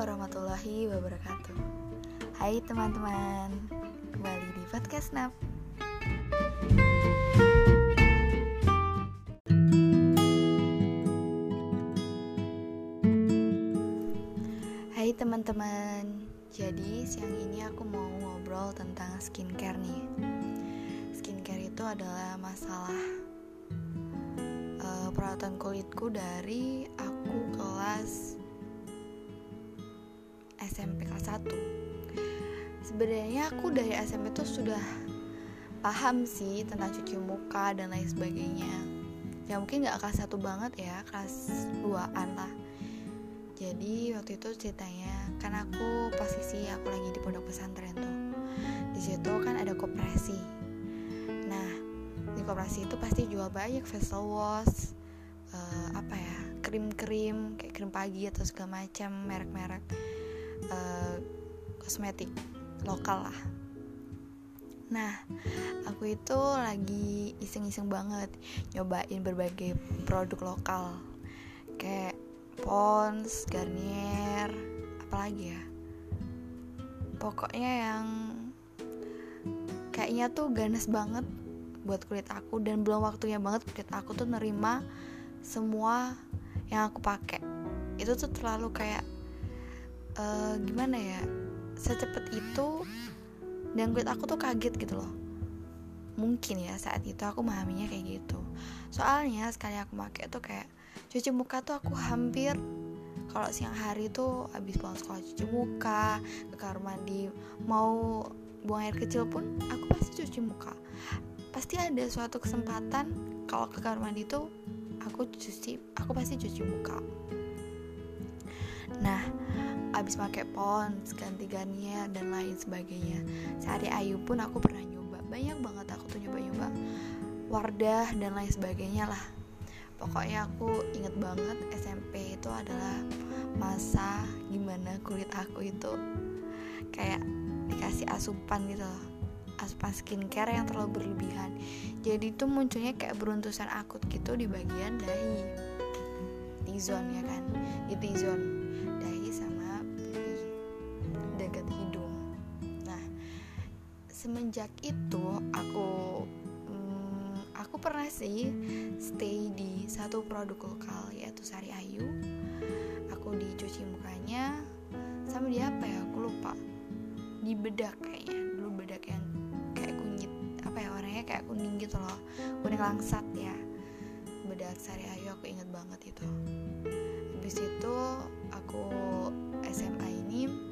warahmatullahi wabarakatuh. Hai teman-teman Kembali di Podcast Nap. Hai teman-teman Jadi siang ini aku mau ngobrol tentang skincare nih. Skincare itu adalah masalah uh, perawatan kulitku dari aku kelas SMP kelas 1 Sebenarnya aku dari SMP tuh sudah paham sih tentang cuci muka dan lain sebagainya. Ya mungkin gak kelas 1 banget ya, kelas 2an lah. Jadi waktu itu ceritanya kan aku posisi aku lagi di pondok pesantren tuh. Di situ kan ada koperasi. Nah di koperasi itu pasti jual banyak facial wash uh, apa ya krim-krim kayak krim pagi atau segala macam merek-merek uh, kosmetik lokal lah. Nah, aku itu lagi iseng-iseng banget nyobain berbagai produk lokal. Kayak Pons, Garnier, apalagi ya? Pokoknya yang kayaknya tuh ganas banget buat kulit aku Dan belum waktunya banget kulit aku tuh nerima semua yang aku pakai. Itu tuh terlalu kayak uh, gimana ya secepat itu dan kulit aku tuh kaget gitu loh. Mungkin ya saat itu aku memahaminya kayak gitu. Soalnya sekali aku pakai tuh kayak cuci muka tuh aku hampir kalau siang hari tuh habis pulang sekolah cuci muka ke kamar mandi mau buang air kecil pun aku pasti cuci muka. Pasti ada suatu kesempatan kalau ke kamar mandi tuh aku cuci aku pasti cuci muka. Nah abis pakai pons ganti Garnier dan lain sebagainya. Sehari Ayu pun aku pernah nyoba. Banyak banget aku tuh nyoba-nyoba. Wardah dan lain sebagainya lah. Pokoknya aku inget banget SMP itu adalah masa gimana kulit aku itu kayak dikasih asupan gitu loh. Asupan skincare yang terlalu berlebihan. Jadi itu munculnya kayak beruntusan akut gitu di bagian dahi. T-zone ya kan? Di T-zone semenjak itu aku hmm, aku pernah sih stay di satu produk lokal yaitu Sari Ayu. Aku dicuci mukanya sama dia apa ya aku lupa. Di bedak kayaknya dulu bedak yang kayak kunyit apa ya warnanya kayak kuning gitu loh kuning langsat ya. Bedak Sari Ayu aku inget banget itu. Habis itu aku SMA ini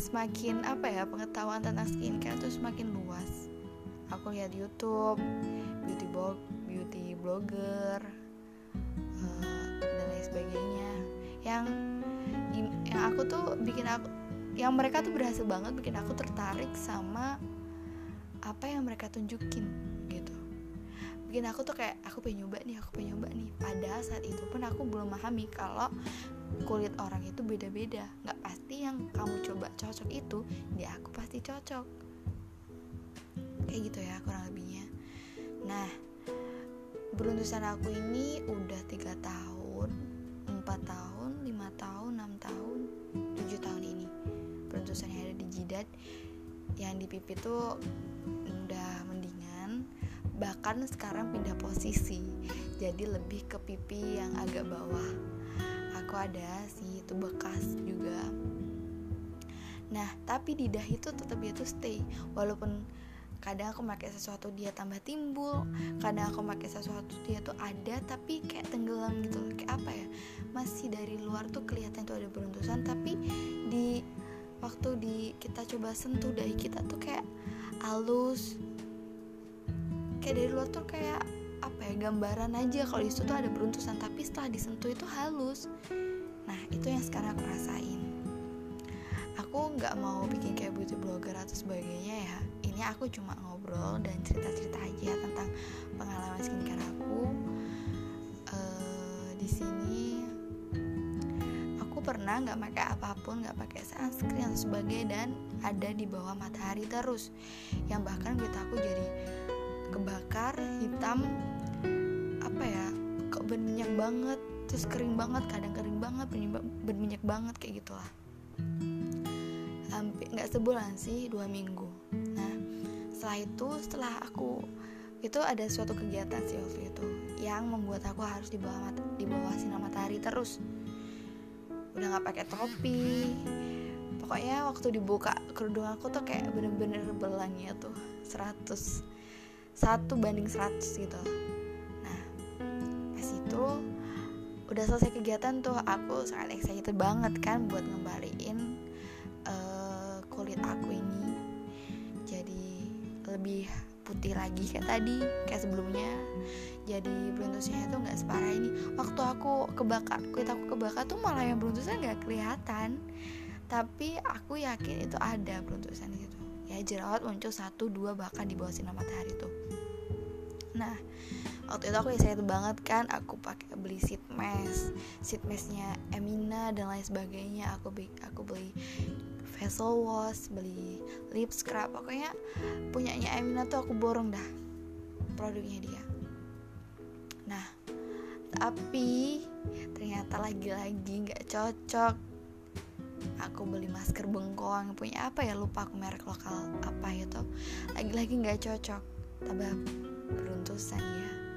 semakin apa ya pengetahuan tentang skincare tuh semakin luas. Aku lihat YouTube beauty blog beauty blogger uh, dan lain sebagainya. Yang yang aku tuh bikin aku yang mereka tuh berhasil banget bikin aku tertarik sama apa yang mereka tunjukin gitu. Bikin aku tuh kayak aku pengen nyoba nih aku pengen nyoba nih. Padahal saat itu pun aku belum memahami kalau kulit orang itu beda-beda. Nggak pasti yang kamu coba cocok itu di aku pasti cocok. Kayak gitu ya kurang lebihnya. Nah beruntusan aku ini udah tiga tahun empat tahun lima tahun enam tahun tujuh tahun ini beruntusan yang ada di jidat. Yang di pipi tuh udah mendingan bahkan sekarang pindah posisi. Jadi lebih ke pipi yang agak bawah aku ada sih itu bekas juga. Nah tapi di dahi itu tetap dia tuh stay. Walaupun kadang aku pakai sesuatu dia tambah timbul kadang aku pakai sesuatu dia tuh ada tapi kayak tenggelam gitu kayak apa ya? Masih dari luar tuh kelihatan tuh ada beruntusan tapi di waktu di kita coba sentuh dahi kita tuh kayak halus. Kayak dari luar tuh kayak apa ya gambaran aja kalau di situ tuh ada beruntusan tapi setelah disentuh itu halus. Nah itu yang sekarang aku rasain. Aku nggak mau bikin kayak beauty blogger atau sebagainya ya. Ini aku cuma ngobrol dan cerita-cerita aja tentang pengalaman skincare aku. Uh, di sini aku pernah nggak pakai apa pun nggak pakai sunscreen atau sebagainya dan ada di bawah matahari terus. Yang bahkan kulit aku jadi kebakar hitam berminyak banget terus kering banget kadang kering banget berminyak banget kayak gitulah. Hampir nggak sebulan sih dua minggu. Nah setelah itu setelah aku itu ada suatu kegiatan sih waktu itu yang membuat aku harus di bawah di bawah sinar matahari terus. Udah nggak pakai topi. Pokoknya waktu dibuka kerudung aku tuh kayak bener-bener belangnya tuh 100 satu banding 100 gitu itu udah selesai kegiatan tuh aku sangat excited banget kan buat ngembaliin uh, kulit aku ini. Jadi lebih putih lagi kayak tadi kayak sebelumnya. Jadi beruntusnya itu nggak separah ini. Waktu aku kebakar kulit aku kebakar tuh malah yang beruntusnya nggak kelihatan. Tapi aku yakin itu ada beruntusan gitu ya jerawat muncul satu dua bahkan di bawah sinar matahari tuh. Nah waktu itu aku excited banget kan aku pakai beli sheet mask sheet masknya Emina dan lain sebagainya. Aku beli aku beli facial wash beli lip scrub. Pokoknya punyanya Emina tuh aku borong dah produknya dia. Nah tapi ternyata lagi-lagi nggak cocok. Aku beli masker bengkoang. Punya apa ya? Lupa aku merek lokal apa itu. Lagi-lagi nggak cocok. Tambah beruntusan ya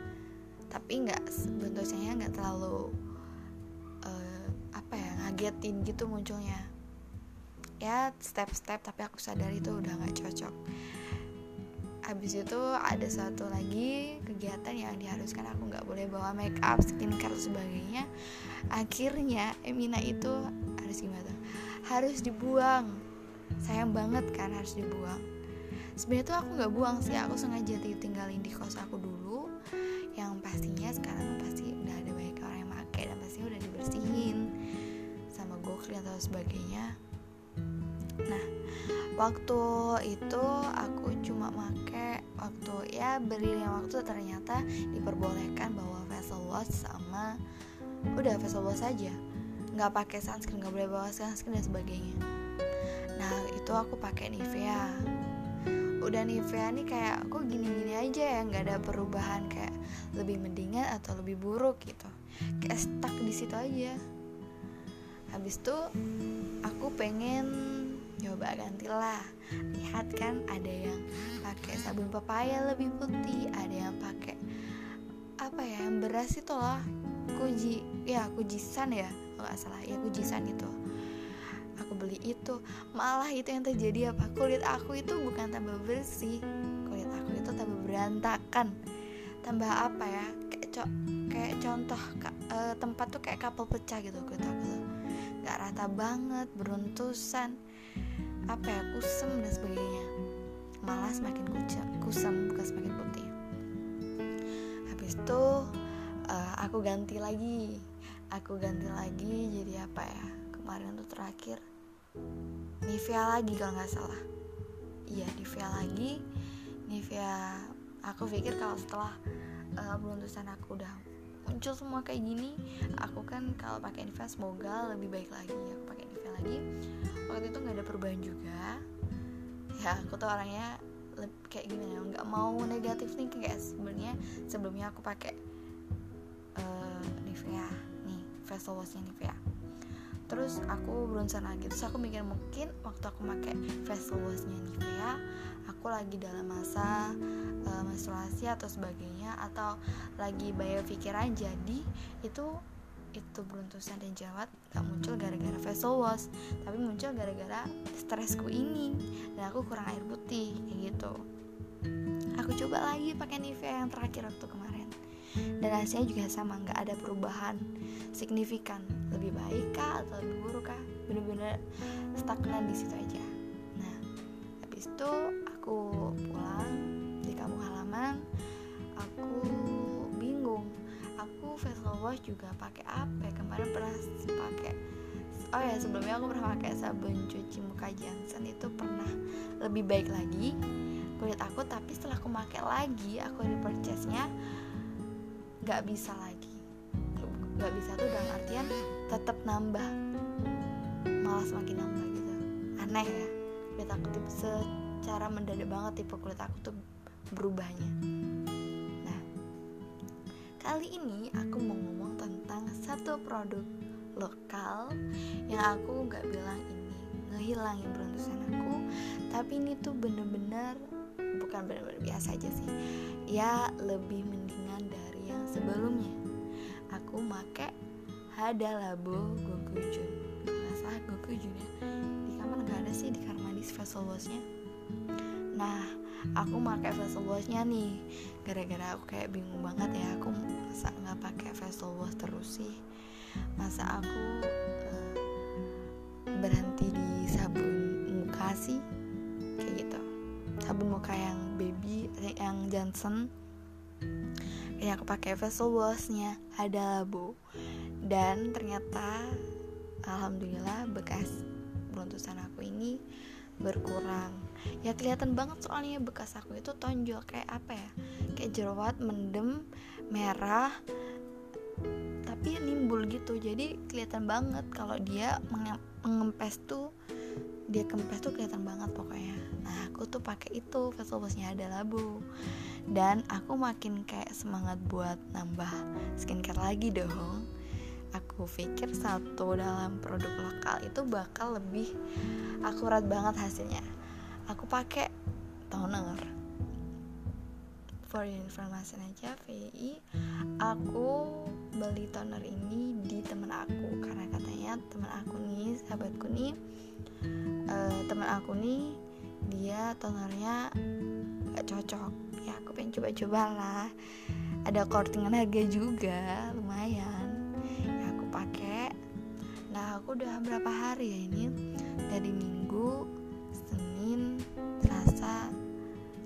tapi nggak beruntusannya nggak terlalu uh, apa ya ngagetin gitu munculnya ya step-step tapi aku sadar itu udah nggak cocok Habis itu ada satu lagi kegiatan yang diharuskan aku nggak boleh bawa make up, skincare dan sebagainya. Akhirnya Emina itu harus gimana? Harus dibuang. Sayang banget kan harus dibuang. Sebenarnya tuh aku nggak buang sih, aku sengaja tinggalin di kos aku dulu. Yang pastinya sekarang pasti udah ada banyak orang yang pakai dan pasti udah dibersihin sama gokli atau sebagainya. Nah waktu itu aku cuma make waktu ya yang waktu ternyata diperbolehkan bawa vessel wash sama udah vessel wash saja. Nggak pakai sunscreen nggak boleh bawa sunscreen dan sebagainya. Nah itu aku pakai Nivea. Udah Nivea nih kayak aku gini-gini aja ya nggak ada perubahan kayak lebih mendingan atau lebih buruk gitu. Kayak stuck di situ aja. Habis itu aku pengen coba gantilah lihat kan ada yang pakai sabun pepaya lebih putih ada yang pakai apa ya yang beras itu loh. Kuji ya kujisan ya kalau nggak salah. Ya kujisan itu. Aku beli itu. Malah itu yang terjadi apa? Kulit aku itu bukan tambah bersih. Kulit aku itu tambah berantakan tambah apa ya kayak co kayak contoh uh, tempat tuh kayak kapal pecah gitu kulit aku tuh nggak rata banget beruntusan apa ya kusem dan sebagainya. Malah semakin kusam bukan semakin putih. Habis itu uh, aku ganti lagi. Aku ganti lagi jadi apa ya kemarin tuh terakhir Nivea lagi kalau nggak salah. Iya Nivea lagi. Nivea aku pikir kalau setelah uh, aku udah muncul semua kayak gini aku kan kalau pakai Nivea semoga lebih baik lagi. Aku pakai Nivea lagi. Waktu itu nggak ada perubahan juga. Ya aku tuh orangnya kayak gimana ya nggak mau negatif nih kayak sebenarnya sebelumnya aku pakai uh, Nivea nih facial washnya Nivea. Terus aku berusaha lagi terus aku mikir mungkin waktu aku pakai facial washnya Nivea aku lagi dalam masa uh, menstruasi atau sebagainya atau lagi banyak pikiran jadi itu itu beruntusan dan jerawat gak muncul gara-gara facial wash tapi muncul gara-gara stresku ini dan aku kurang air putih kayak gitu. Aku coba lagi pakai Nivea yang terakhir waktu kemarin dan hasilnya juga sama nggak ada perubahan signifikan. Lebih baik kah atau lebih buruk kah? Bener-bener stagnan di situ aja. Nah habis itu aku pulang di kampung halaman aku bingung. Aku facial wash juga pakai apa kemarin pernah pakai oh ya sebelumnya aku pernah pakai sabun cuci muka Johnson itu pernah lebih baik lagi kulit aku tapi setelah aku pakai lagi aku di purchase nya nggak bisa lagi. Nggak bisa tuh dalam artian tetap nambah malah semakin nambah gitu. Aneh ya kulit aku tuh secara mendadak banget tipe kulit aku tuh berubahnya. Kali ini aku mau ngomong tentang satu produk lokal yang aku nggak bilang ini ngehilangin beruntusan aku tapi ini tuh bener-bener bukan bener-bener biasa aja sih ya lebih mendingan dari yang sebelumnya. Aku make Hada Labo Gokujun nggak salah Gokujun ya di kamar nggak ada sih di kamar mandi facial washnya nah aku pakai facial washnya nih. Gara-gara aku kayak bingung banget ya aku masa nggak pakai facial wash terus sih. Masa aku uh, berhenti di sabun muka sih kayak gitu. Sabun muka yang baby yang Johnson. Yang aku pakai facial washnya ada labo. Dan ternyata alhamdulillah bekas beruntusan aku ini berkurang ya kelihatan banget soalnya bekas aku itu tonjol kayak apa ya? Kayak jerawat mendem merah tapi nimbul gitu. Jadi kelihatan banget kalau dia mengempes tuh dia kempes tuh kelihatan banget pokoknya. Nah aku tuh pakai itu facial washnya ada labu. Dan aku makin kayak semangat buat nambah skincare lagi dong. Aku pikir satu dalam produk lokal itu bakal lebih akurat banget hasilnya aku pakai toner for information aja VI aku beli toner ini di temen aku. Karena katanya temen aku nih sahabatku nih uh, teman aku nih dia tonernya gak cocok. Ya aku pengen coba-coba lah. Ada kortingan harga juga lumayan. Ya aku pakai. Nah aku udah berapa hari ya ini? Dari minggu senin selasa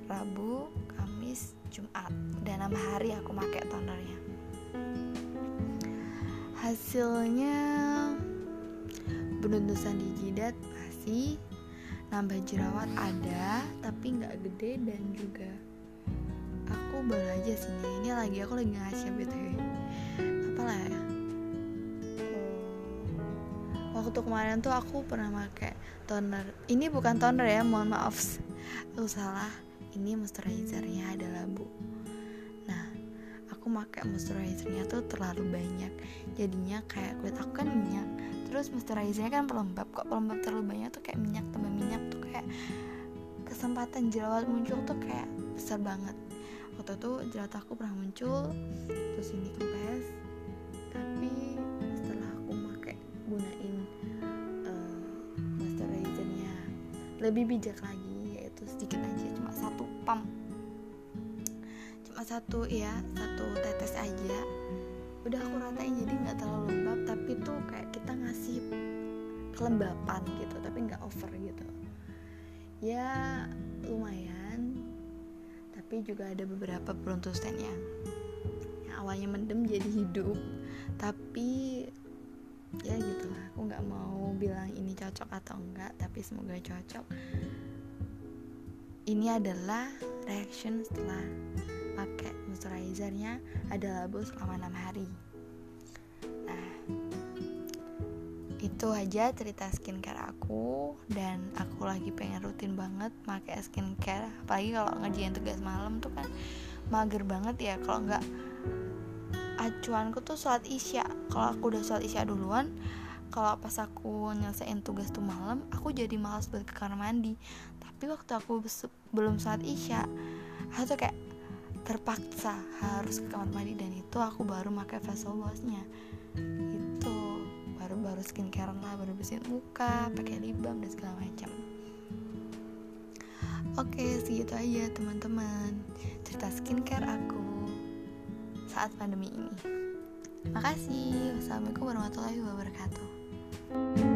rabu kamis jumat. Udah enam hari aku pakai tonernya. Hasilnya beruntusan di jidat masih nambah jerawat ada tapi nggak gede dan juga aku baru aja sih ini lagi aku lagi ngasih btw apalah ya waktu kemarin tuh aku pernah pakai toner. Ini bukan toner ya mohon maaf. Aku salah ini moisturizernya ada labu nah aku pakai moisturizernya tuh terlalu banyak. Jadinya kayak kulit aku kan minyak. Terus moisturizernya kan pelembab. Kok pelembab terlalu banyak tuh kayak minyak tambah minyak tuh kayak kesempatan jerawat muncul tuh kayak besar banget. Waktu itu jerawat aku pernah muncul terus ini kempes. Tapi gunain uh, moisturizernya lebih bijak lagi yaitu sedikit aja cuma satu pump cuma satu ya satu tetes aja. Udah aku ratain jadi nggak terlalu lembab tapi tuh kayak kita ngasih kelembapan gitu tapi nggak over gitu. Ya lumayan tapi juga ada beberapa peruntusan yang awalnya mendem jadi hidup ya gitulah aku nggak mau bilang ini cocok atau enggak tapi semoga cocok. Ini adalah reaction setelah pakai moisturizernya ada labu selama 6 hari. Nah itu aja cerita skincare aku dan aku lagi pengen rutin banget pakai skincare. Apalagi kalau ngerjain tugas malam tuh kan mager banget ya kalau nggak acuanku tuh sholat isya. Kalau aku udah sholat isya duluan kalau pas aku nyelesain tugas tuh malam aku jadi malas buat ke kamar mandi. Tapi waktu aku belum sholat isya aku tuh kayak terpaksa harus ke kamar mandi. Dan itu aku baru pakai facial washnya. Itu baru baru skincare lah baru bersihin muka pakai lip balm dan segala macam. Oke segitu aja teman-teman. Cerita skincare aku saat pandemi ini. Makasih. Wassalamualaikum warahmatullahi wabarakatuh.